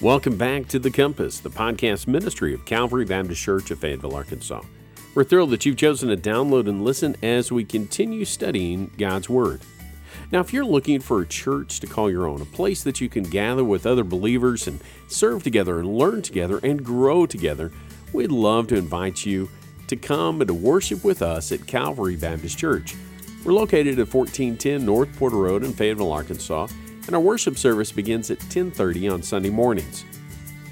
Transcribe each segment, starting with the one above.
Welcome back to The Compass, the podcast ministry of Calvary Baptist Church of Fayetteville, Arkansas. We're thrilled that you've chosen to download and listen as we continue studying God's Word. Now, if you're looking for a church to call your own, a place that you can gather with other believers and serve together and learn together and grow together, we'd love to invite you to come and to worship with us at Calvary Baptist Church. We're located at 1410 North Porter Road in Fayetteville, Arkansas and our worship service begins at 10:30 on Sunday mornings.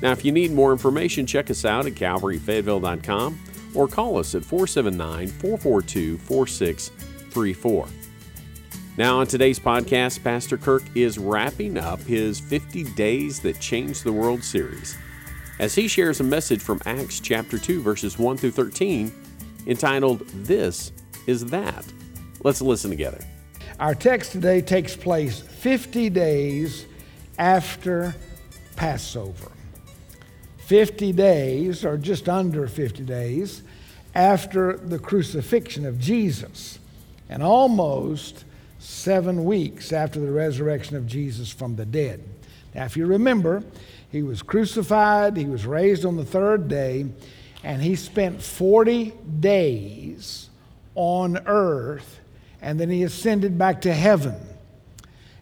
Now, if you need more information, check us out at calvaryfayetteville.com or call us at 479-442-4634. Now, on today's podcast, Pastor Kirk is wrapping up his 50 Days That Changed the World series as he shares a message from Acts chapter 2 verses 1 through 13 entitled This is That. Let's listen together. Our text today takes place 50 days after Passover. 50 days, or just under 50 days, after the crucifixion of Jesus, and almost seven weeks after the resurrection of Jesus from the dead. Now, if you remember, he was crucified, he was raised on the third day, and he spent 40 days on earth and then he ascended back to heaven.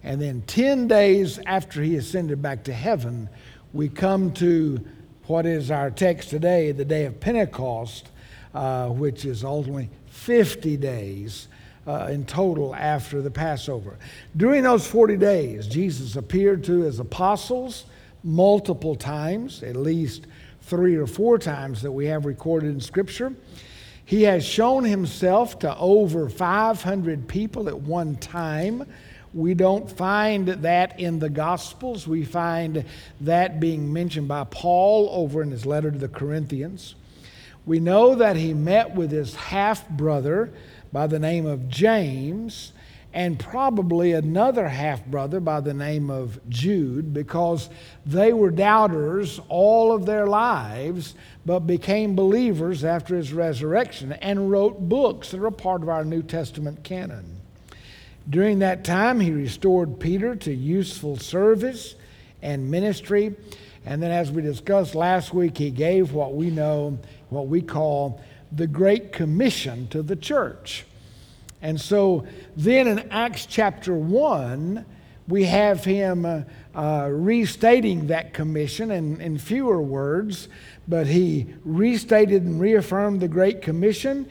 And then 10 days after he ascended back to heaven, we come to what is our text today, the day of Pentecost, uh, which is ultimately 50 days uh, in total after the Passover. During those 40 days, Jesus appeared to his apostles multiple times, at least three or four times that we have recorded in Scripture. He has shown himself to over 500 people at one time. We don't find that in the Gospels. We find that being mentioned by Paul over in his letter to the Corinthians. We know that he met with his half brother by the name of James and probably another half brother by the name of Jude because they were doubters all of their lives but became believers after his resurrection and wrote books that are part of our New Testament canon. During that time, he restored Peter to useful service and ministry. And then, as we discussed last week, he gave what we know, what we call the Great Commission to the church. And so then in Acts chapter 1, we have him uh, uh, restating that commission in, in fewer words, but he restated and reaffirmed the Great Commission,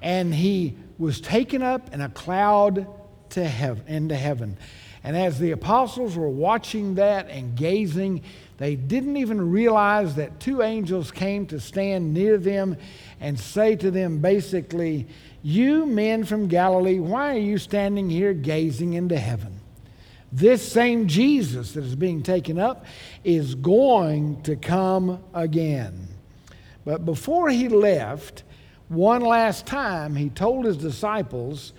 and he was taken up in a cloud to heaven, into heaven. And as the apostles were watching that and gazing, they didn't even realize that two angels came to stand near them and say to them basically, You men from Galilee, why are you standing here gazing into heaven? This same Jesus that is being taken up is going to come again. But before he left, one last time, he told his disciples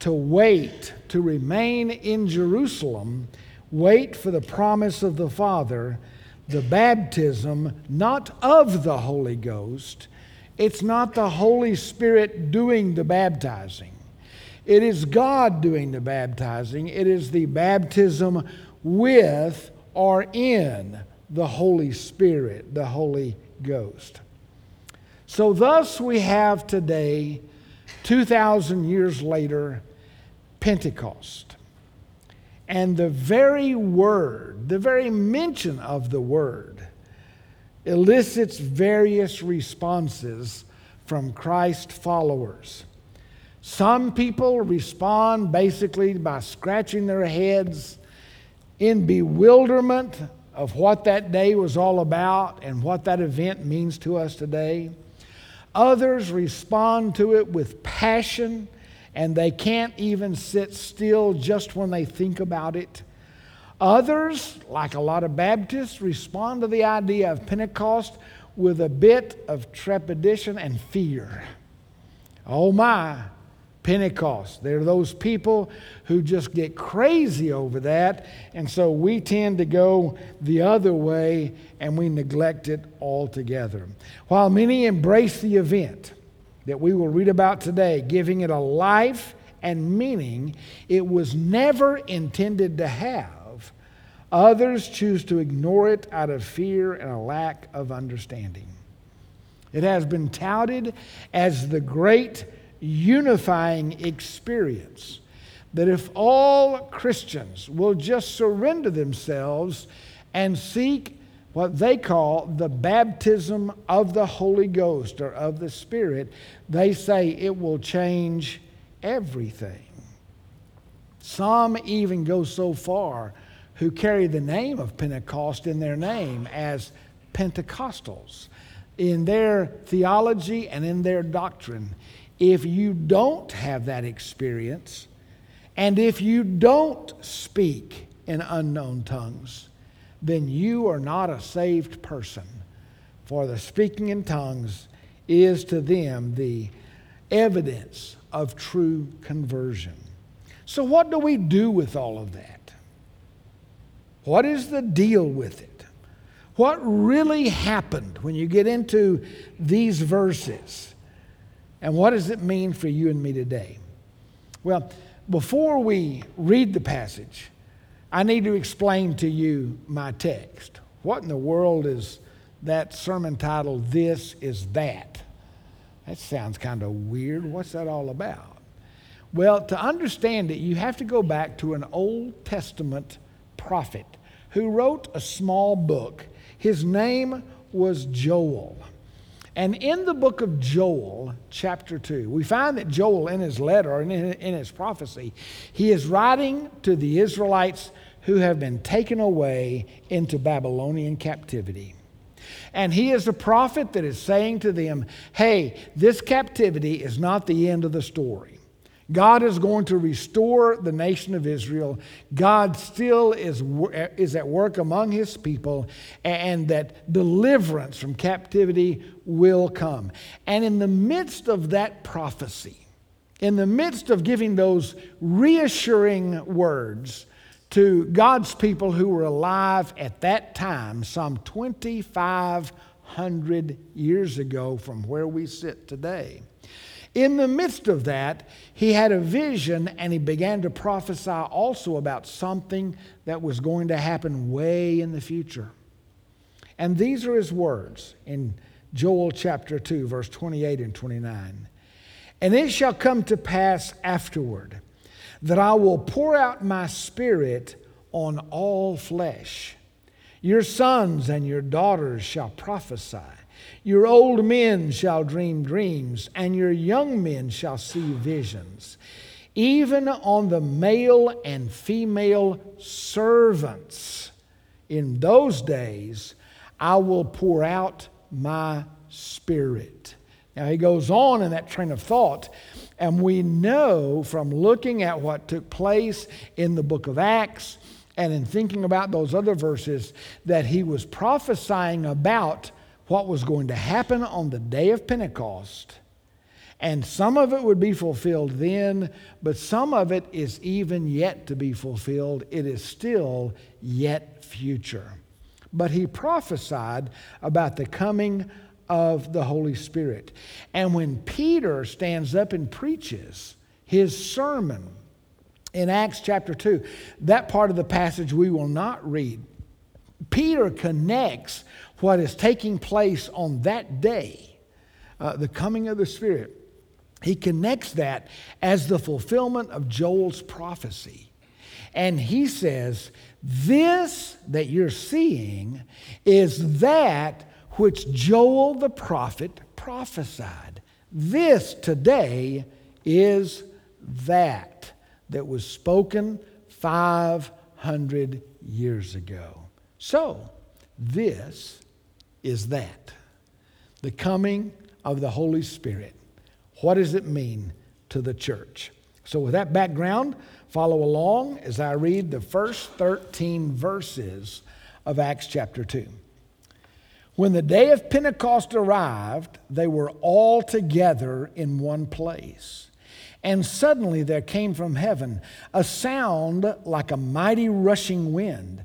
to wait, to remain in Jerusalem, wait for the promise of the Father, the baptism not of the Holy Ghost, it's not the Holy Spirit doing the baptizing. It is God doing the baptizing. It is the baptism with or in the Holy Spirit, the Holy Ghost. So, thus, we have today, 2,000 years later, Pentecost. And the very word, the very mention of the word, elicits various responses from Christ followers. Some people respond basically by scratching their heads in bewilderment of what that day was all about and what that event means to us today. Others respond to it with passion and they can't even sit still just when they think about it. Others, like a lot of Baptists, respond to the idea of Pentecost with a bit of trepidation and fear. Oh my, Pentecost. There are those people who just get crazy over that, and so we tend to go the other way and we neglect it altogether. While many embrace the event that we will read about today, giving it a life and meaning it was never intended to have Others choose to ignore it out of fear and a lack of understanding. It has been touted as the great unifying experience that if all Christians will just surrender themselves and seek what they call the baptism of the Holy Ghost or of the Spirit, they say it will change everything. Some even go so far who carry the name of Pentecost in their name as Pentecostals. In their theology and in their doctrine, if you don't have that experience, and if you don't speak in unknown tongues, then you are not a saved person. For the speaking in tongues is to them the evidence of true conversion. So, what do we do with all of that? What is the deal with it? What really happened when you get into these verses? And what does it mean for you and me today? Well, before we read the passage, I need to explain to you my text. What in the world is that sermon title, This is That? That sounds kind of weird. What's that all about? Well, to understand it, you have to go back to an Old Testament prophet who wrote a small book. His name was Joel. And in the book of Joel, chapter 2, we find that Joel, in his letter and in his prophecy, he is writing to the Israelites who have been taken away into Babylonian captivity. And he is a prophet that is saying to them, hey, this captivity is not the end of the story. God is going to restore the nation of Israel. God still is, eh, is at work among his people, and that deliverance from captivity will come. And in the midst of that prophecy, in the midst of giving those reassuring words to God's people who were alive at that time, some 2,500 years ago from where we sit today, in the midst of that, he had a vision and he began to prophesy also about something that was going to happen way in the future. And these are his words in Joel chapter 2, verse 28 and 29. And it shall come to pass afterward that I will pour out my spirit on all flesh. Your sons and your daughters shall prophesy. Your old men shall dream dreams, and your young men shall see visions. Even on the male and female servants in those days, I will pour out my spirit. Now, he goes on in that train of thought, and we know from looking at what took place in the book of Acts and in thinking about those other verses that he was prophesying about what was going to happen on the day of Pentecost. And some of it would be fulfilled then, but some of it is even yet to be fulfilled. It is still yet future. But he prophesied about the coming of the Holy Spirit. And when Peter stands up and preaches his sermon in Acts chapter 2, that part of the passage we will not read. Peter connects what is taking place on that day, uh, the coming of the Spirit, he connects that as the fulfillment of Joel's prophecy. And he says, This that you're seeing is that which Joel the prophet prophesied. This today is that that was spoken 500 years ago. So, this is that the coming of the Holy Spirit. What does it mean to the church? So, with that background, follow along as I read the first 13 verses of Acts chapter 2. When the day of Pentecost arrived, they were all together in one place. And suddenly there came from heaven a sound like a mighty rushing wind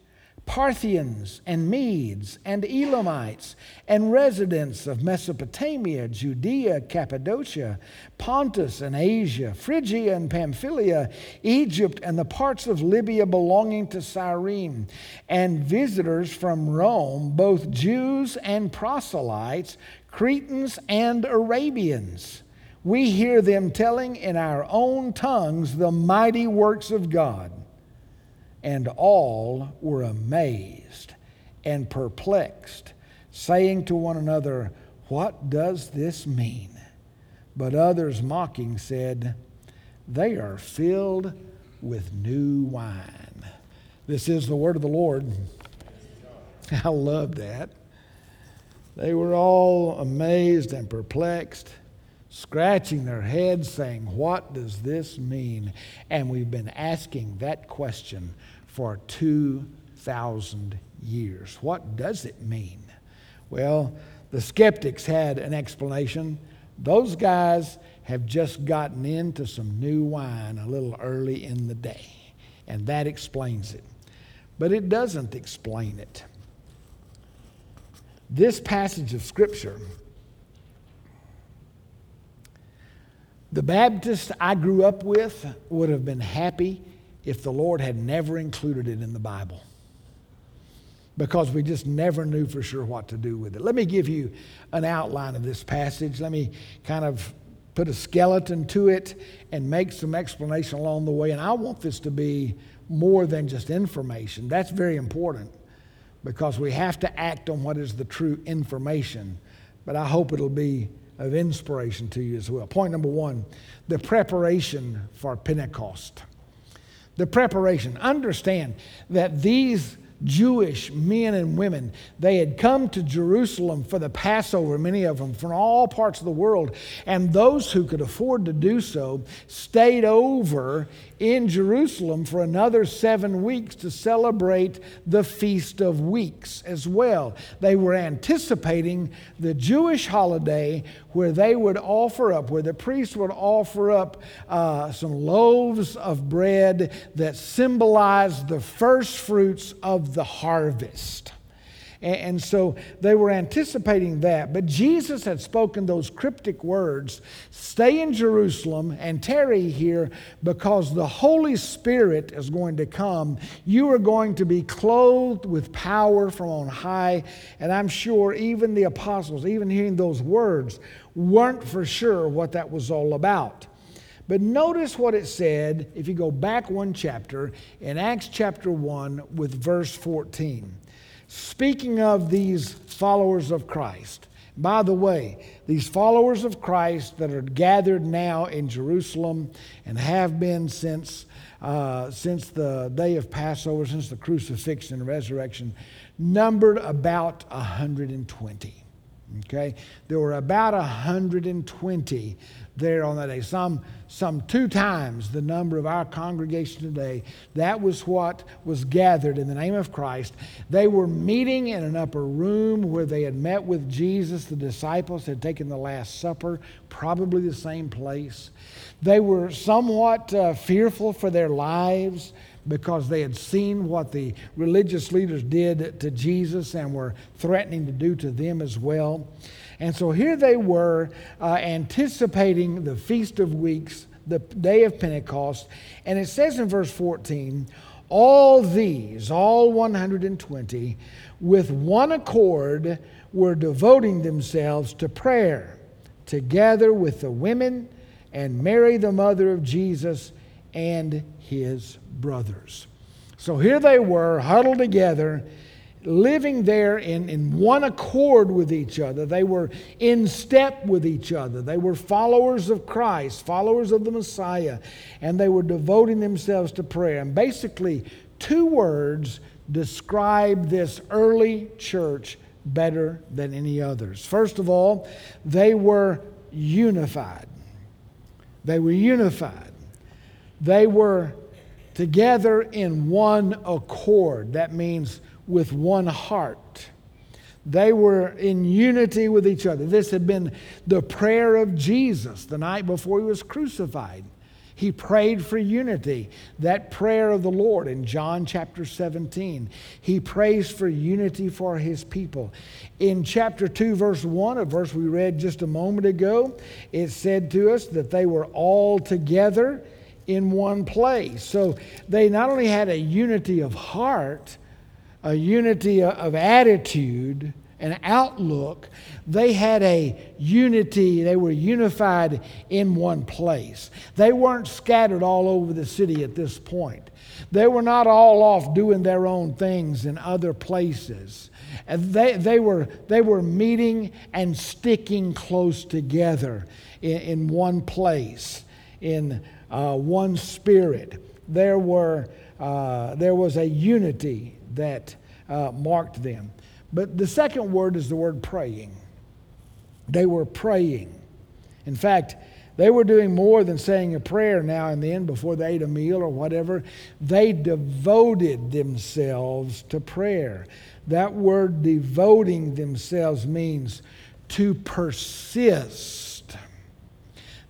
Parthians and Medes and Elamites and residents of Mesopotamia, Judea, Cappadocia, Pontus and Asia, Phrygia and Pamphylia, Egypt and the parts of Libya belonging to Cyrene, and visitors from Rome, both Jews and proselytes, Cretans and Arabians. We hear them telling in our own tongues the mighty works of God and all were amazed and perplexed, saying to one another, What does this mean? But others mocking said, They are filled with new wine. This is the word of the Lord. I love that. They were all amazed and perplexed, scratching their heads, saying, What does this mean? And we've been asking that question for 2,000 years. What does it mean? Well, the skeptics had an explanation. Those guys have just gotten into some new wine a little early in the day, and that explains it. But it doesn't explain it. This passage of Scripture, the Baptist I grew up with would have been happy if the Lord had never included it in the Bible because we just never knew for sure what to do with it. Let me give you an outline of this passage. Let me kind of put a skeleton to it and make some explanation along the way. And I want this to be more than just information. That's very important because we have to act on what is the true information. But I hope it'll be of inspiration to you as well. Point number one the preparation for Pentecost the preparation. Understand that these Jewish men and women. They had come to Jerusalem for the Passover, many of them from all parts of the world. And those who could afford to do so stayed over in Jerusalem for another seven weeks to celebrate the Feast of Weeks as well. They were anticipating the Jewish holiday where they would offer up, where the priest would offer up uh, some loaves of bread that symbolized the first fruits of the harvest. And so they were anticipating that. But Jesus had spoken those cryptic words stay in Jerusalem and tarry here because the Holy Spirit is going to come. You are going to be clothed with power from on high. And I'm sure even the apostles, even hearing those words, weren't for sure what that was all about. But notice what it said if you go back one chapter in Acts chapter 1 with verse 14. Speaking of these followers of Christ, by the way, these followers of Christ that are gathered now in Jerusalem and have been since, uh, since the day of Passover, since the crucifixion and resurrection, numbered about 120. Okay? There were about 120 there on that day. Some, some two times the number of our congregation today. That was what was gathered in the name of Christ. They were meeting in an upper room where they had met with Jesus. The disciples had taken the Last Supper, probably the same place. They were somewhat uh, fearful for their lives because they had seen what the religious leaders did to Jesus and were threatening to do to them as well. And so here they were uh, anticipating the Feast of Weeks, the day of Pentecost. And it says in verse 14, all these, all 120, with one accord, were devoting themselves to prayer, together with the women and Mary, the mother of Jesus, and his brothers. So here they were, huddled together, living there in, in one accord with each other. They were in step with each other. They were followers of Christ, followers of the Messiah, and they were devoting themselves to prayer. And basically, two words describe this early church better than any others. First of all, they were unified. They were unified. They were together in one accord. That means with one heart. They were in unity with each other. This had been the prayer of Jesus the night before he was crucified. He prayed for unity. That prayer of the Lord in John chapter 17. He prays for unity for his people. In chapter 2, verse 1, a verse we read just a moment ago, it said to us that they were all together in one place. So they not only had a unity of heart, a unity of attitude, an outlook. They had a unity, they were unified in one place. They weren't scattered all over the city at this point. They were not all off doing their own things in other places. They, they, were, they were meeting and sticking close together in, in one place, in uh, one spirit. There, were, uh, there was a unity that uh, marked them. But the second word is the word praying. They were praying. In fact, they were doing more than saying a prayer now and then before they ate a meal or whatever. They devoted themselves to prayer. That word devoting themselves means to persist.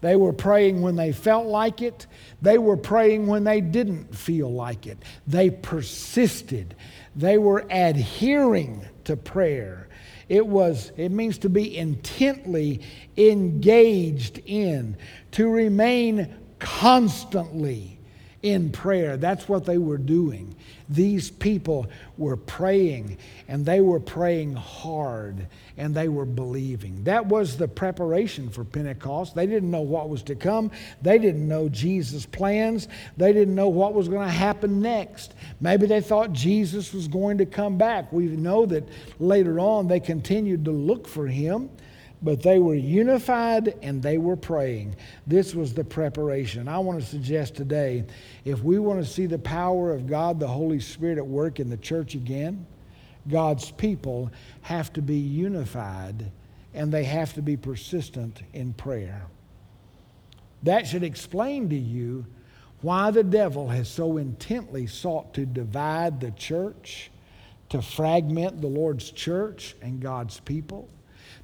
They were praying when they felt like it. They were praying when they didn't feel like it. They persisted. They were adhering to prayer. It was it means to be intently engaged in, to remain constantly in prayer. That's what they were doing. These people were praying, and they were praying hard, and they were believing. That was the preparation for Pentecost. They didn't know what was to come, they didn't know Jesus' plans, they didn't know what was going to happen next. Maybe they thought Jesus was going to come back. We know that later on they continued to look for him but they were unified and they were praying. This was the preparation. I want to suggest today if we want to see the power of God, the Holy Spirit at work in the church again, God's people have to be unified and they have to be persistent in prayer. That should explain to you why the devil has so intently sought to divide the church, to fragment the Lord's church and God's people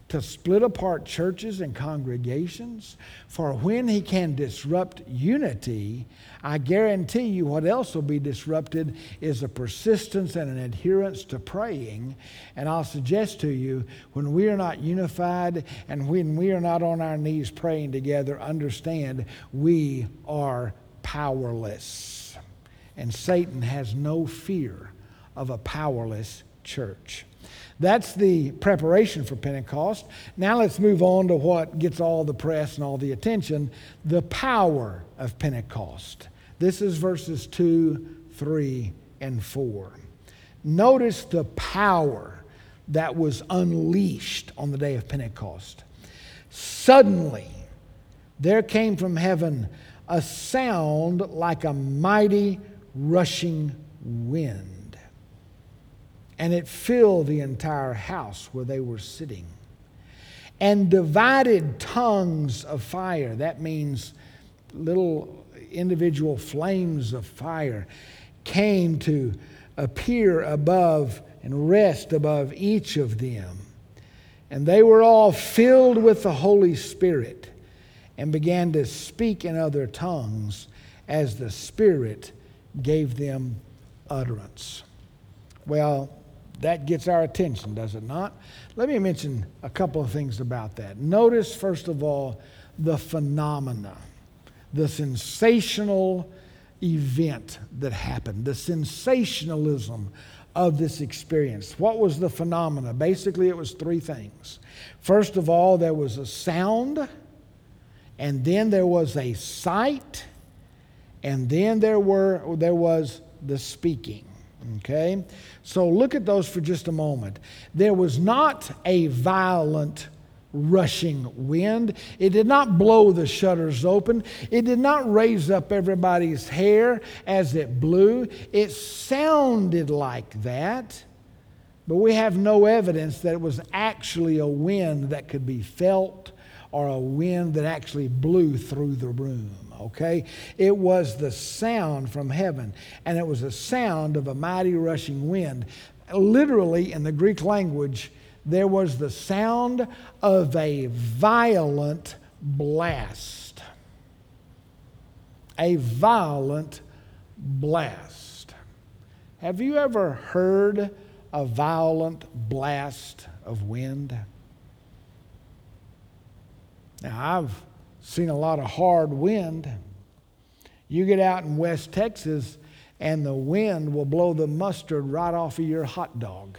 to split apart churches and congregations. For when he can disrupt unity, I guarantee you what else will be disrupted is a persistence and an adherence to praying. And I'll suggest to you when we are not unified and when we are not on our knees praying together, understand we are powerless. And Satan has no fear of a powerless church. That's the preparation for Pentecost. Now let's move on to what gets all the press and all the attention the power of Pentecost. This is verses 2, 3, and 4. Notice the power that was unleashed on the day of Pentecost. Suddenly, there came from heaven a sound like a mighty rushing wind and it filled the entire house where they were sitting. And divided tongues of fire, that means little individual flames of fire, came to appear above and rest above each of them. And they were all filled with the Holy Spirit and began to speak in other tongues as the Spirit gave them utterance. Well, that gets our attention, does it not? Let me mention a couple of things about that. Notice, first of all, the phenomena, the sensational event that happened, the sensationalism of this experience. What was the phenomena? Basically, it was three things. First of all, there was a sound, and then there was a sight, and then there were there was the speaking. Okay? So look at those for just a moment. There was not a violent rushing wind. It did not blow the shutters open. It did not raise up everybody's hair as it blew. It sounded like that, but we have no evidence that it was actually a wind that could be felt or a wind that actually blew through the room. Okay? It was the sound from heaven, and it was the sound of a mighty rushing wind. Literally, in the Greek language, there was the sound of a violent blast. A violent blast. Have you ever heard a violent blast of wind? Now, I've seen a lot of hard wind. You get out in West Texas, and the wind will blow the mustard right off of your hot dog.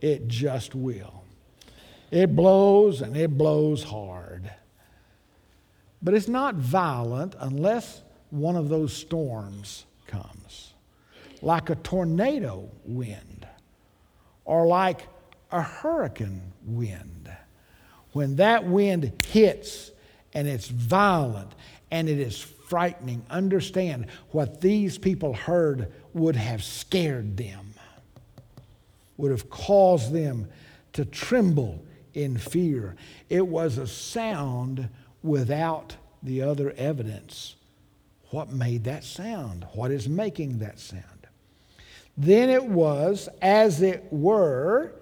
It just will. It blows and it blows hard. But it's not violent unless one of those storms comes, like a tornado wind or like a hurricane wind. When that wind hits and it's violent and it is frightening, understand what these people heard would have scared them would have caused them to tremble in fear. It was a sound without the other evidence. What made that sound? What is making that sound? Then it was, as it were,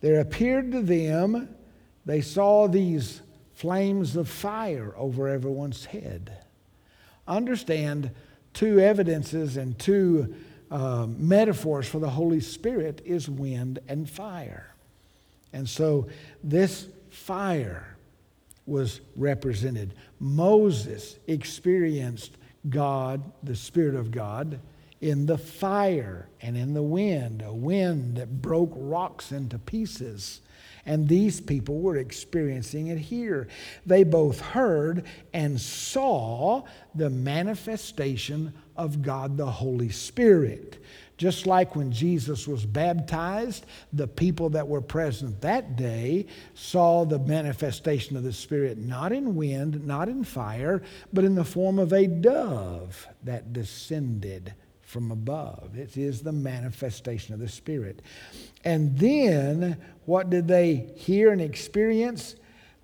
there appeared to them, they saw these flames of fire over everyone's head. Understand two evidences and two uh, metaphors for the Holy Spirit is wind and fire. And so this fire was represented. Moses experienced God, the Spirit of God, in the fire and in the wind, a wind that broke rocks into pieces. And these people were experiencing it here. They both heard and saw the manifestation of God the Holy Spirit. Just like when Jesus was baptized, the people that were present that day saw the manifestation of the Spirit not in wind, not in fire, but in the form of a dove that descended from above. It is the manifestation of the Spirit. And then, what did they hear and experience?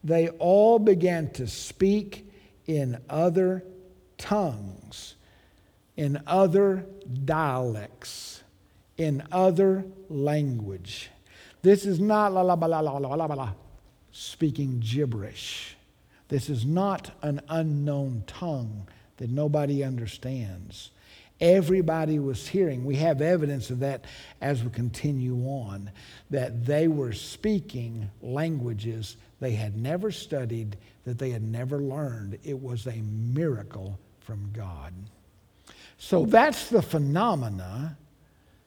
They all began to speak in other tongues, in other dialects, in other language. This is not la la la la la la la speaking gibberish. This is not an unknown tongue that nobody understands. Everybody was hearing. We have evidence of that as we continue on, that they were speaking languages they had never studied, that they had never learned. It was a miracle from God. So that's the phenomena.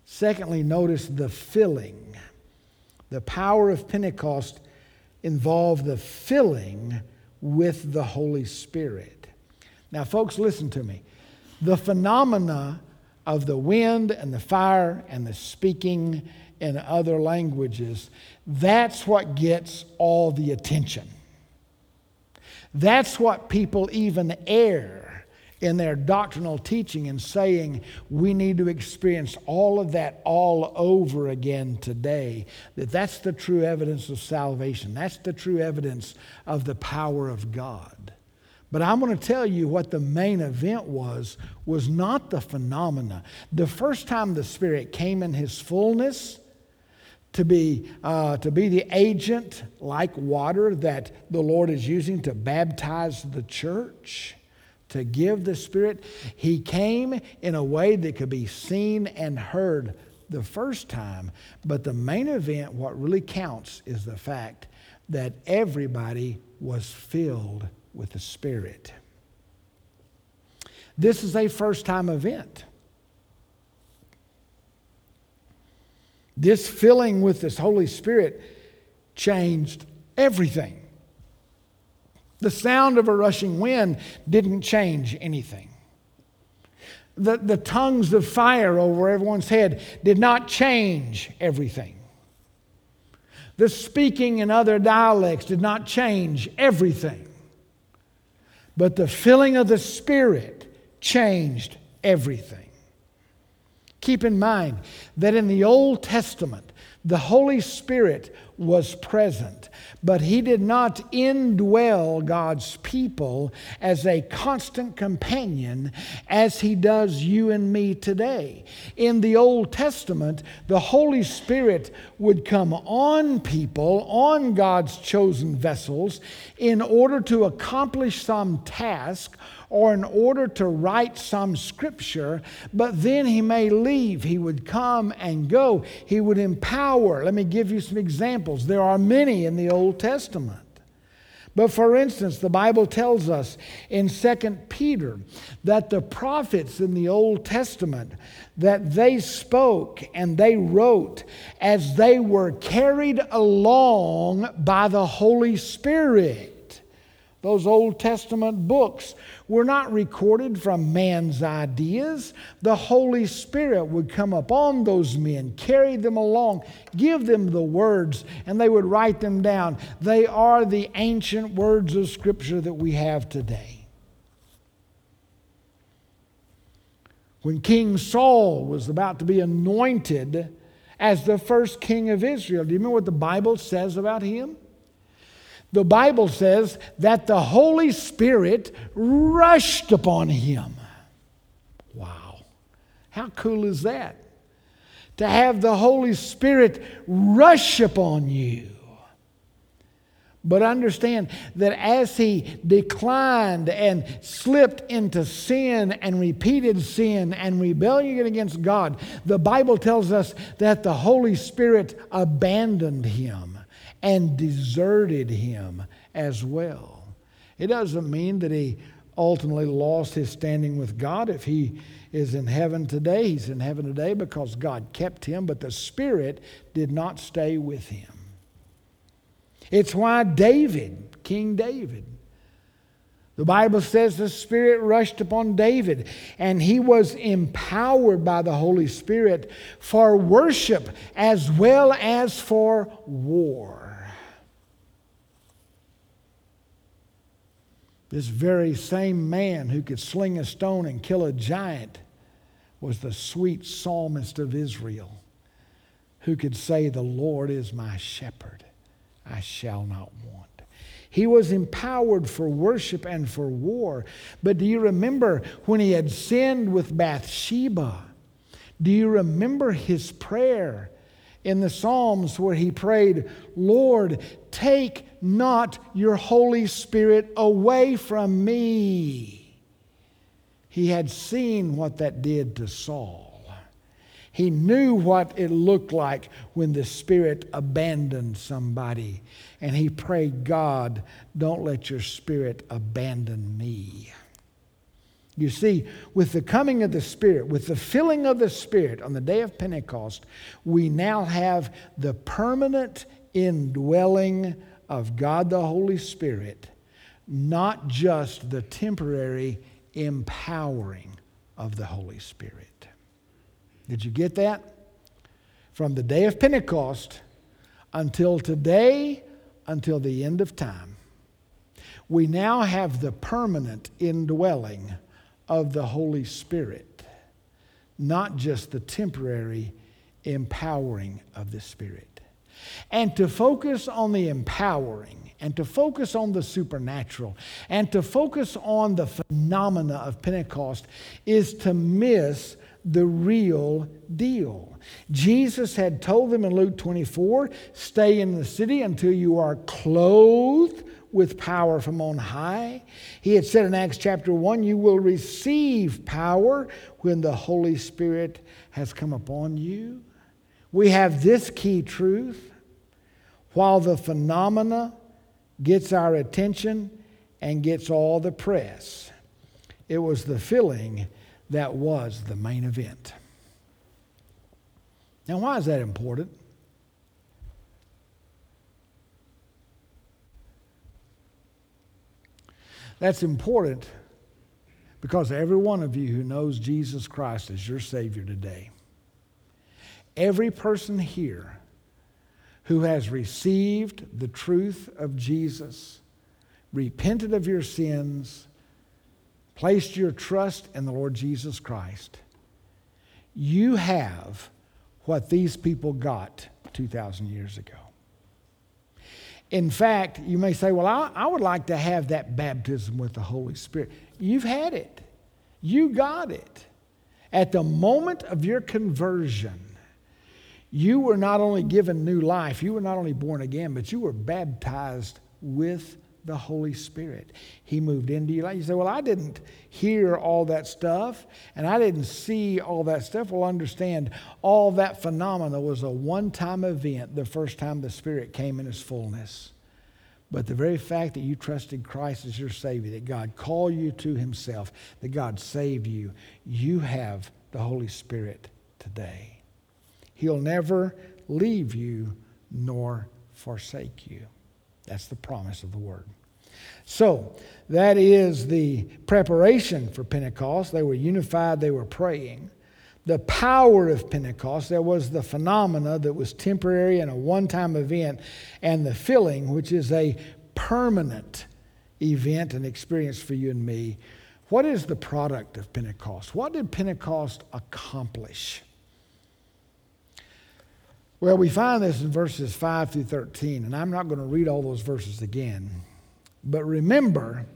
Secondly, notice the filling. The power of Pentecost involved the filling with the Holy Spirit. Now, folks, listen to me the phenomena of the wind and the fire and the speaking in other languages, that's what gets all the attention. That's what people even err in their doctrinal teaching and saying we need to experience all of that all over again today. That that's the true evidence of salvation. That's the true evidence of the power of god but I'm going to tell you what the main event was was not the phenomena. The first time the Spirit came in His fullness to be uh, to be the agent like water that the Lord is using to baptize the church, to give the Spirit, He came in a way that could be seen and heard the first time. But the main event, what really counts, is the fact that everybody was filled with the Spirit. This is a first time event. This filling with this Holy Spirit changed everything. The sound of a rushing wind didn't change anything. the, the tongues of fire over everyone's head did not change everything. The speaking in other dialects did not change everything. But the filling of the Spirit changed everything. Keep in mind that in the Old Testament, the Holy Spirit was present, but he did not indwell God's people as a constant companion as he does you and me today. In the Old Testament, the Holy Spirit would come on people, on God's chosen vessels, in order to accomplish some task or in order to write some scripture, but then he may leave. He would come and go. He would empower. Let me give you some examples. There are many in the Old Testament. But for instance, the Bible tells us in 2 Peter that the prophets in the Old Testament that they spoke and they wrote as they were carried along by the Holy Spirit. Those Old Testament books were not recorded from man's ideas. The Holy Spirit would come upon those men, carry them along, give them the words, and they would write them down. They are the ancient words of Scripture that we have today. When King Saul was about to be anointed as the first king of Israel, do you remember what the Bible says about him? The Bible says that the Holy Spirit rushed upon him. Wow. How cool is that? To have the Holy Spirit rush upon you. But understand that as he declined and slipped into sin and repeated sin and rebellion against God, the Bible tells us that the Holy Spirit abandoned him and deserted him as well. It doesn't mean that he ultimately lost his standing with God. If he is in heaven today, he's in heaven today because God kept him, but the Spirit did not stay with him. It's why David, King David, the Bible says the Spirit rushed upon David, and he was empowered by the Holy Spirit for worship as well as for war. This very same man who could sling a stone and kill a giant was the sweet psalmist of Israel who could say, The Lord is my shepherd, I shall not want. He was empowered for worship and for war. But do you remember when he had sinned with Bathsheba? Do you remember his prayer in the Psalms where he prayed, Lord, take not your Holy Spirit away from me. He had seen what that did to Saul. He knew what it looked like when the Spirit abandoned somebody. And he prayed, God, don't let your Spirit abandon me. You see, with the coming of the Spirit, with the filling of the Spirit on the day of Pentecost, we now have the permanent indwelling of God the Holy Spirit, not just the temporary empowering of the Holy Spirit. Did you get that? From the day of Pentecost until today, until the end of time, we now have the permanent indwelling of the Holy Spirit, not just the temporary empowering of the Spirit. And to focus on the empowering and to focus on the supernatural and to focus on the phenomena of Pentecost is to miss the real deal. Jesus had told them in Luke 24 stay in the city until you are clothed with power from on high. He had said in Acts chapter 1 you will receive power when the Holy Spirit has come upon you. We have this key truth while the phenomena gets our attention and gets all the press. It was the filling that was the main event. Now, why is that important? That's important because every one of you who knows Jesus Christ as your Savior today, every person here who has received the truth of Jesus, repented of your sins, placed your trust in the Lord Jesus Christ, you have what these people got 2,000 years ago. In fact, you may say, Well, I, I, would like to have that baptism with the Holy Spirit. You've had it, you got it. At the moment of your conversion, you were not only given new life, you were not only born again, but you were baptized with the Holy Spirit. He moved into you. You say, Well, I didn't hear all that stuff and I didn't see all that stuff. Well, understand, all that phenomena was a one time event the first time the Spirit came in His fullness. But the very fact that you trusted Christ as your Savior, that God called you to Himself, that God saved you, you have the Holy Spirit today. He'll never leave you nor forsake you. That's the promise of the Word. So, that is the preparation for Pentecost. They were unified, they were praying. The power of Pentecost, there was the phenomena that was temporary and a one time event, and the filling, which is a permanent event and experience for you and me. What is the product of Pentecost? What did Pentecost accomplish? Well, we find this in verses 5 through 13, and I'm not going to read all those verses again. But remember,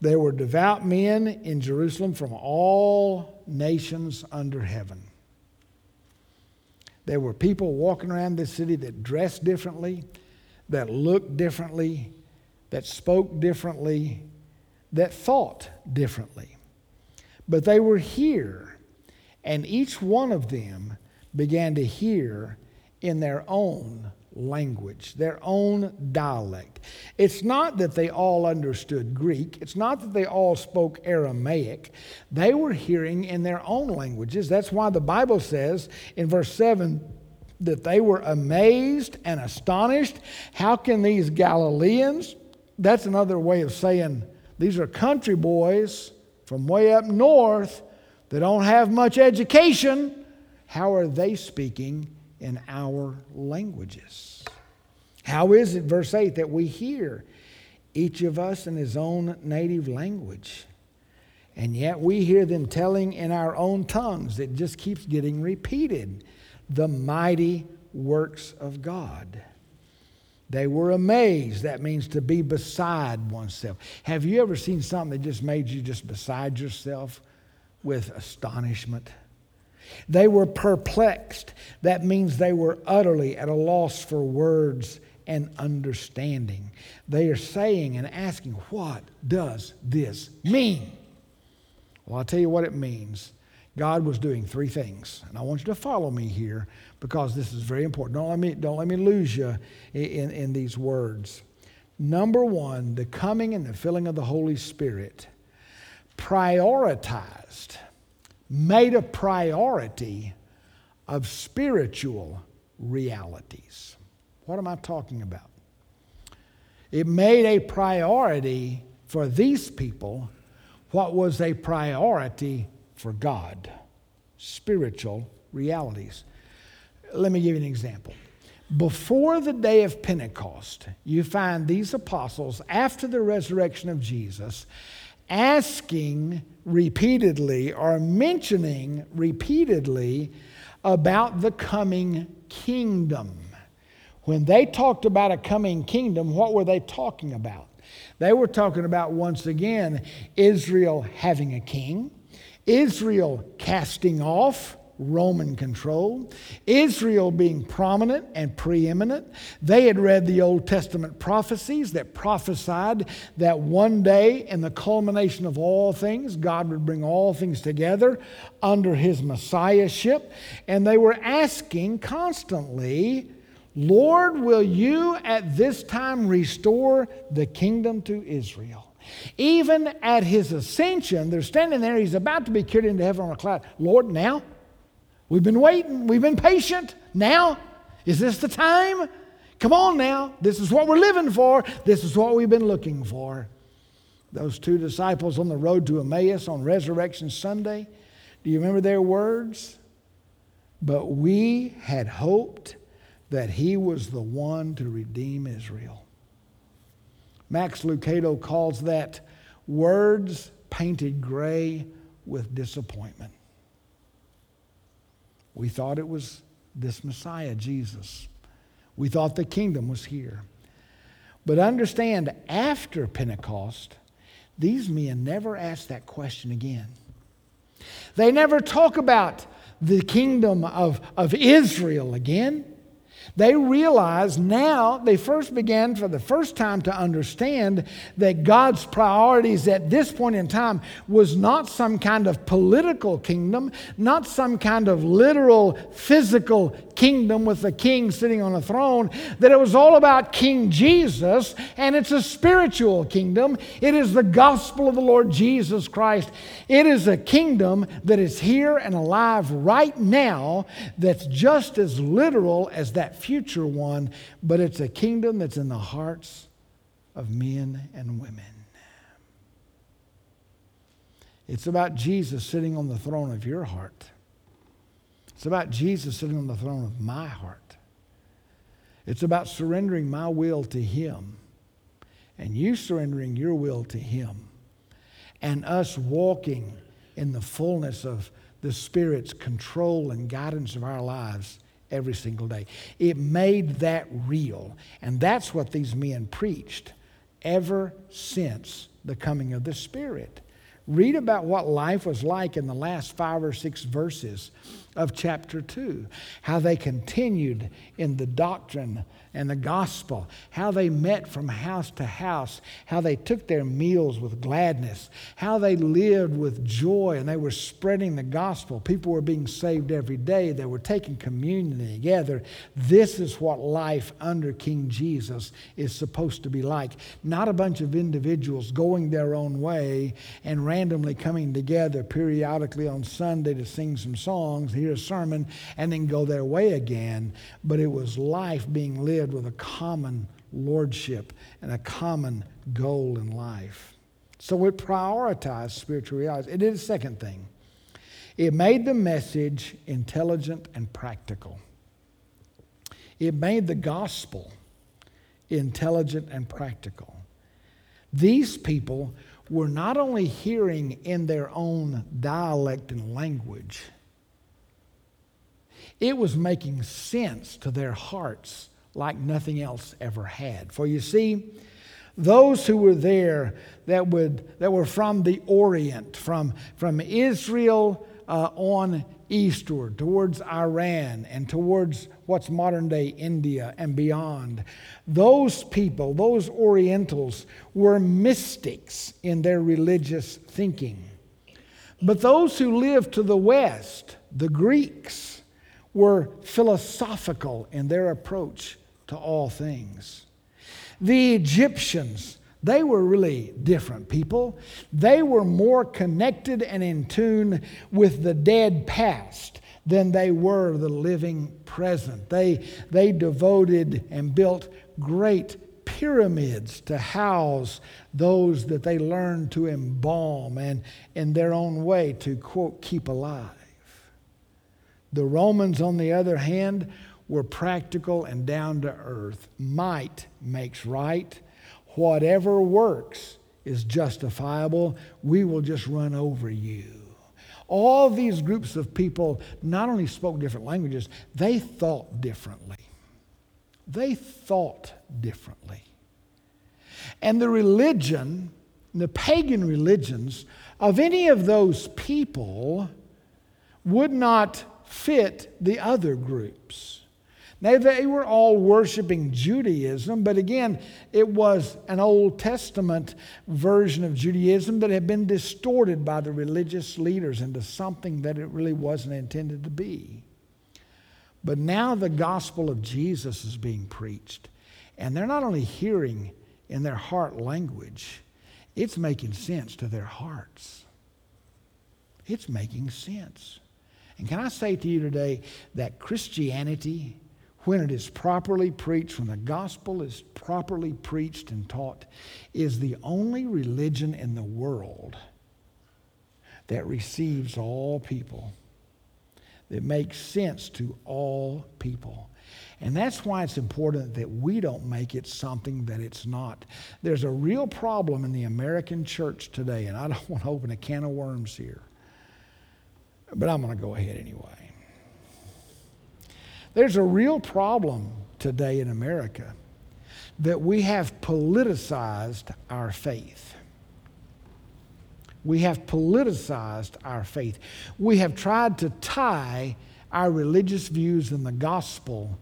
there were devout men in Jerusalem from all nations under heaven. There were people walking around this city that dressed differently, that looked differently, that spoke differently, that thought differently. But they were here, and each one of them began to hear in their own language, their own dialect. It's not that they all understood Greek, it's not that they all spoke Aramaic. They were hearing in their own languages. That's why the Bible says in verse 7 that they were amazed and astonished. How can these Galileans, that's another way of saying these are country boys from way up north that don't have much education, how are they speaking in our languages. How is it, verse 8, that we hear each of us in his own native language? And yet we hear them telling in our own tongues. It just keeps getting repeated the mighty works of God. They were amazed. That means to be beside oneself. Have you ever seen something that just made you just beside yourself with astonishment? They were perplexed. That means they were utterly at a loss for words and understanding. They are saying and asking, What does this mean? Well, I'll tell you what it means. God was doing three things. And I want you to follow me here because this is very important. Don't let me, don't let me lose you in, in these words. Number one, the coming and the filling of the Holy Spirit prioritized made a priority of spiritual realities. What am I talking about? It made a priority for these people what was a priority for God spiritual realities. Let me give you an example. Before the day of Pentecost, you find these apostles, after the resurrection of Jesus, asking repeatedly or mentioning repeatedly about the coming kingdom. When they talked about a coming kingdom, what were they talking about? They were talking about, once again, Israel having a king, Israel casting off Roman control, Israel being prominent and preeminent. They had read the Old Testament prophecies that prophesied that one day, in the culmination of all things, God would bring all things together under his messiahship. And they were asking constantly, Lord, will you at this time restore the kingdom to Israel? Even at his ascension, they're standing there, he's about to be carried into heaven on a cloud. Lord, now? We've been waiting, we've been patient. Now, is this the time? Come on now. This is what we're living for. This is what we've been looking for. those two disciples on the road to Emmaus on Resurrection Sunday. Do you remember their words? But we had hoped that he was the one to redeem Israel. Max Lucado calls that words painted gray with disappointment. We thought it was this Messiah, Jesus. We thought the kingdom was here. But understand, after Pentecost, these men never asked that question again. They never talk about the kingdom of, of Israel again. They realized now, they first began for the first time to understand that God's priorities at this point in time was not some kind of political kingdom, not some kind of literal physical kingdom with a king sitting on a throne, that it was all about King Jesus, and it's a spiritual kingdom. It is the gospel of the Lord Jesus Christ. It is a kingdom that is here and alive right now that's just as literal as that future one, but it's a kingdom that's in the hearts of men and women. It's about Jesus sitting on the throne of your heart. It's about Jesus sitting on the throne of my heart. It's about surrendering my will to Him and you surrendering your will to Him and us walking in the fullness of the Spirit's control and guidance of our lives every single day. It made that real. And that's what these men preached ever since the coming of the Spirit. Read about what life was like in the last five or six verses of chapter 2, how they continued in the doctrine and the gospel, how they met from house to house, how they took their meals with gladness, how they lived with joy and they were spreading the gospel. People were being saved every day, they were taking communion together. This is what life under King Jesus is supposed to be like. Not a bunch of individuals going their own way and randomly coming together periodically on Sunday to sing some songs, hear a sermon, and then go their way again, but it was life being lived with a common lordship and a common goal in life. So it prioritized spiritual realities. It did a second thing it made the message intelligent and practical. It made the gospel intelligent and practical. These people were not only hearing in their own dialect and language, it was making sense to their hearts like nothing else ever had. For you see, those who were there that, would, that were from the Orient, from, from Israel uh, on eastward, towards Iran, and towards what's modern day India and beyond, those people, those Orientals, were mystics in their religious thinking. But those who lived to the west, the Greeks, were philosophical in their approach to all things. The Egyptians, they were really different people. They were more connected and in tune with the dead past than they were the living present. They, they devoted and built great pyramids to house those that they learned to embalm and, in their own way, to quote, keep alive. The Romans, on the other hand, were practical and down to earth. Might makes right. Whatever works is justifiable. We will just run over you. All these groups of people not only spoke different languages, they thought differently. They thought differently. And the religion, the pagan religions of any of those people would not fit the other groups. Now, they were all worshiping Judaism, but again, it was an Old Testament version of Judaism that had been distorted by the religious leaders into something that it really wasn't intended to be. But now the gospel of Jesus is being preached, and they're not only hearing in their heart language, it's making sense to their hearts. It's making sense. And can I say to you today that Christianity when it is properly preached, when the gospel is properly preached and taught, is the only religion in the world that receives all people, that makes sense to all people. And that's why it's important that we don't make it something that it's not. There's a real problem in the American church today, and I don't want to open a can of worms here, but I'm going to go ahead anyway. There's a real problem today in America that we have politicized our faith. We have politicized our faith. We have tried to tie our religious views in the gospel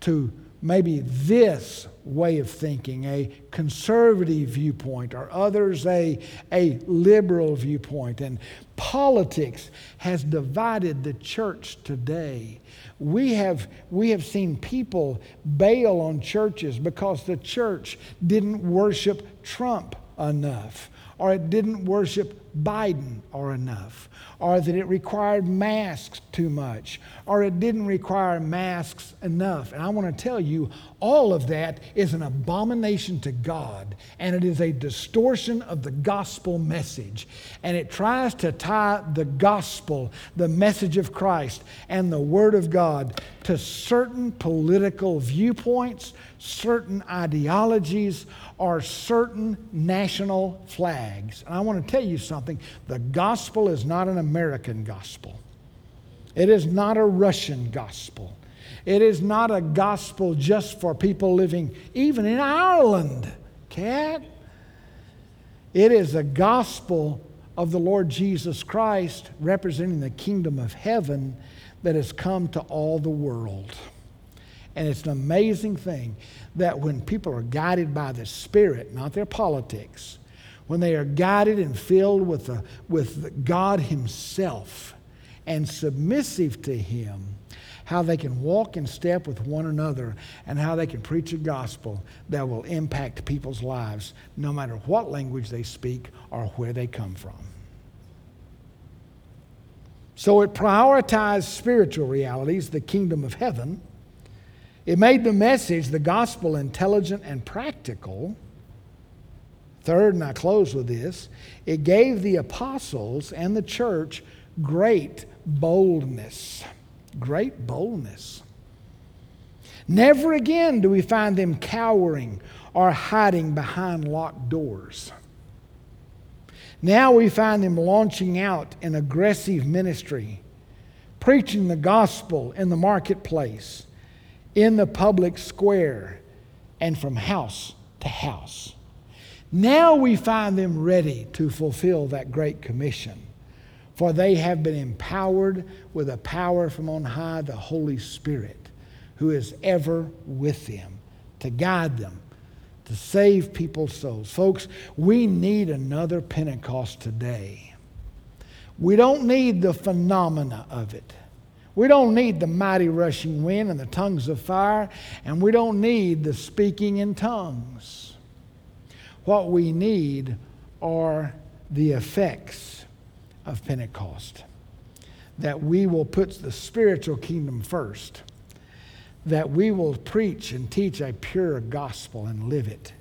to maybe this way of thinking, a conservative viewpoint, or others a, a liberal viewpoint. And politics has divided the church today. We have, we have seen people bail on churches because the church didn't worship Trump enough, or it didn't worship Biden or enough, or that it required masks too much, or it didn't require masks enough. And I want to tell you, all of that is an abomination to God, and it is a distortion of the gospel message. And it tries to tie the gospel, the message of Christ, and the Word of God to certain political viewpoints, certain ideologies, or certain national flags. And I want to tell you something the gospel is not an American gospel, it is not a Russian gospel. It is not a gospel just for people living even in Ireland, cat. It is a gospel of the Lord Jesus Christ representing the kingdom of heaven that has come to all the world. And it's an amazing thing that when people are guided by the Spirit, not their politics, when they are guided and filled with, the, with God Himself and submissive to Him, how they can walk in step with one another and how they can preach a gospel that will impact people's lives no matter what language they speak or where they come from. So it prioritized spiritual realities, the kingdom of heaven. It made the message, the gospel, intelligent and practical. Third, and I close with this it gave the apostles and the church great boldness. Great boldness. Never again do we find them cowering or hiding behind locked doors. Now we find them launching out in aggressive ministry, preaching the gospel in the marketplace, in the public square, and from house to house. Now we find them ready to fulfill that great commission, for they have been empowered with a power from on high, the Holy Spirit, who is ever with them to guide them, to save people's souls. Folks, we need another Pentecost today. We don't need the phenomena of it. We don't need the mighty rushing wind and the tongues of fire, and we don't need the speaking in tongues. What we need are the effects of Pentecost. That we will put the spiritual kingdom first. That we will preach and teach a pure gospel and live it.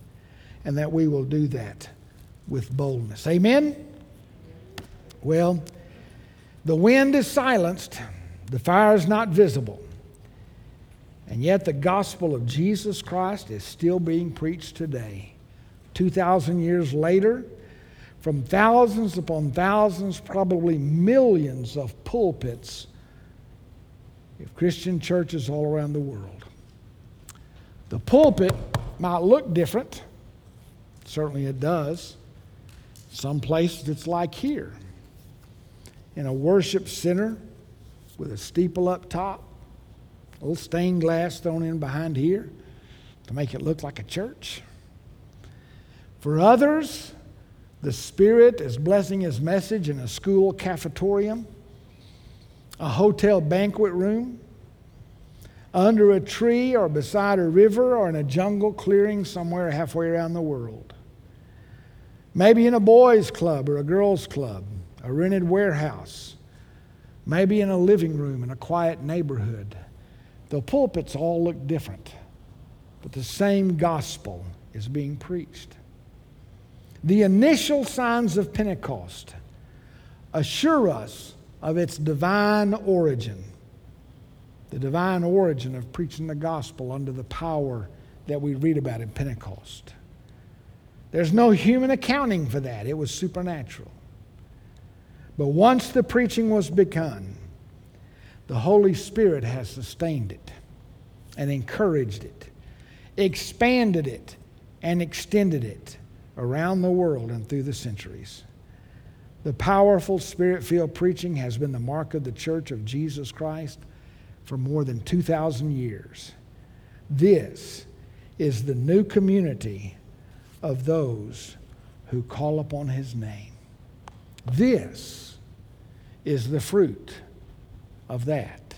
And that we will do that with boldness. Amen? Well, the wind is silenced, the fire is not visible. And yet, the gospel of Jesus Christ is still being preached today. 2,000 years later, from thousands upon thousands, probably millions of pulpits of Christian churches all around the world. The pulpit might look different, certainly it does. Some places it's like here in a worship center with a steeple up top, a little stained glass thrown in behind here to make it look like a church. For others, the Spirit is blessing His message in a school cafetorium, a hotel banquet room, under a tree or beside a river or in a jungle clearing somewhere halfway around the world. Maybe in a boys' club or a girls' club, a rented warehouse. Maybe in a living room in a quiet neighborhood. The pulpits all look different, but the same gospel is being preached. The initial signs of Pentecost assure us of its divine origin, the divine origin of preaching the gospel under the power that we read about in Pentecost. There's no human accounting for that, it was supernatural. But once the preaching was begun, the Holy Spirit has sustained it and encouraged it, expanded it, and extended it around the world and through the centuries. The powerful spirit filled preaching has been the mark of the church of Jesus Christ for more than 2,000 years. This is the new community of those who call upon his name. This is the fruit of that.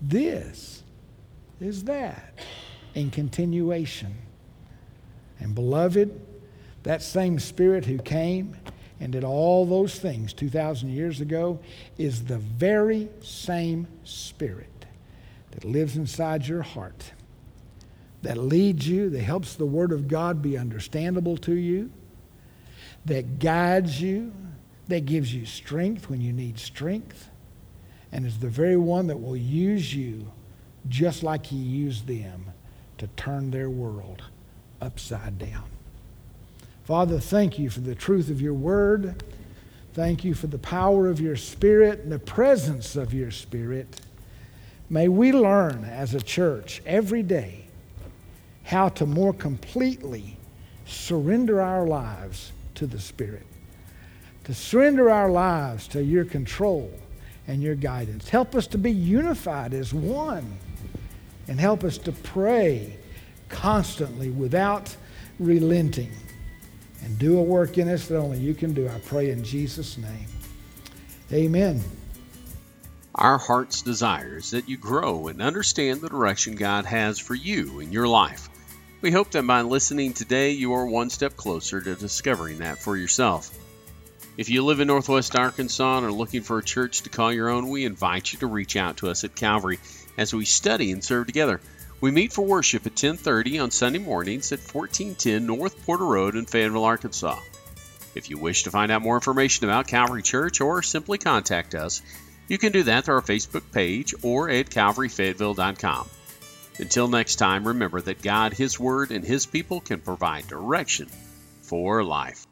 This is that in continuation. And beloved, that same Spirit who came and did all those things 2,000 years ago is the very same Spirit that lives inside your heart, that leads you, that helps the Word of God be understandable to you, that guides you, that gives you strength when you need strength, and is the very one that will use you just like He used them to turn their world upside down. Father, thank you for the truth of your word. Thank you for the power of your spirit and the presence of your spirit. May we learn as a church every day how to more completely surrender our lives to the Spirit, to surrender our lives to your control and your guidance. Help us to be unified as one and help us to pray constantly without relenting and do a work in us that only you can do. I pray in Jesus' name. Amen. Our heart's desire is that you grow and understand the direction God has for you in your life. We hope that by listening today, you are one step closer to discovering that for yourself. If you live in Northwest Arkansas and are looking for a church to call your own, we invite you to reach out to us at Calvary as we study and serve together. We meet for worship at 10:30 on Sunday mornings at 1410 North Porter Road in Fayetteville, Arkansas. If you wish to find out more information about Calvary Church or simply contact us, you can do that through our Facebook page or at calvaryfayetteville.com. Until next time, remember that God, His Word, and His people can provide direction for life.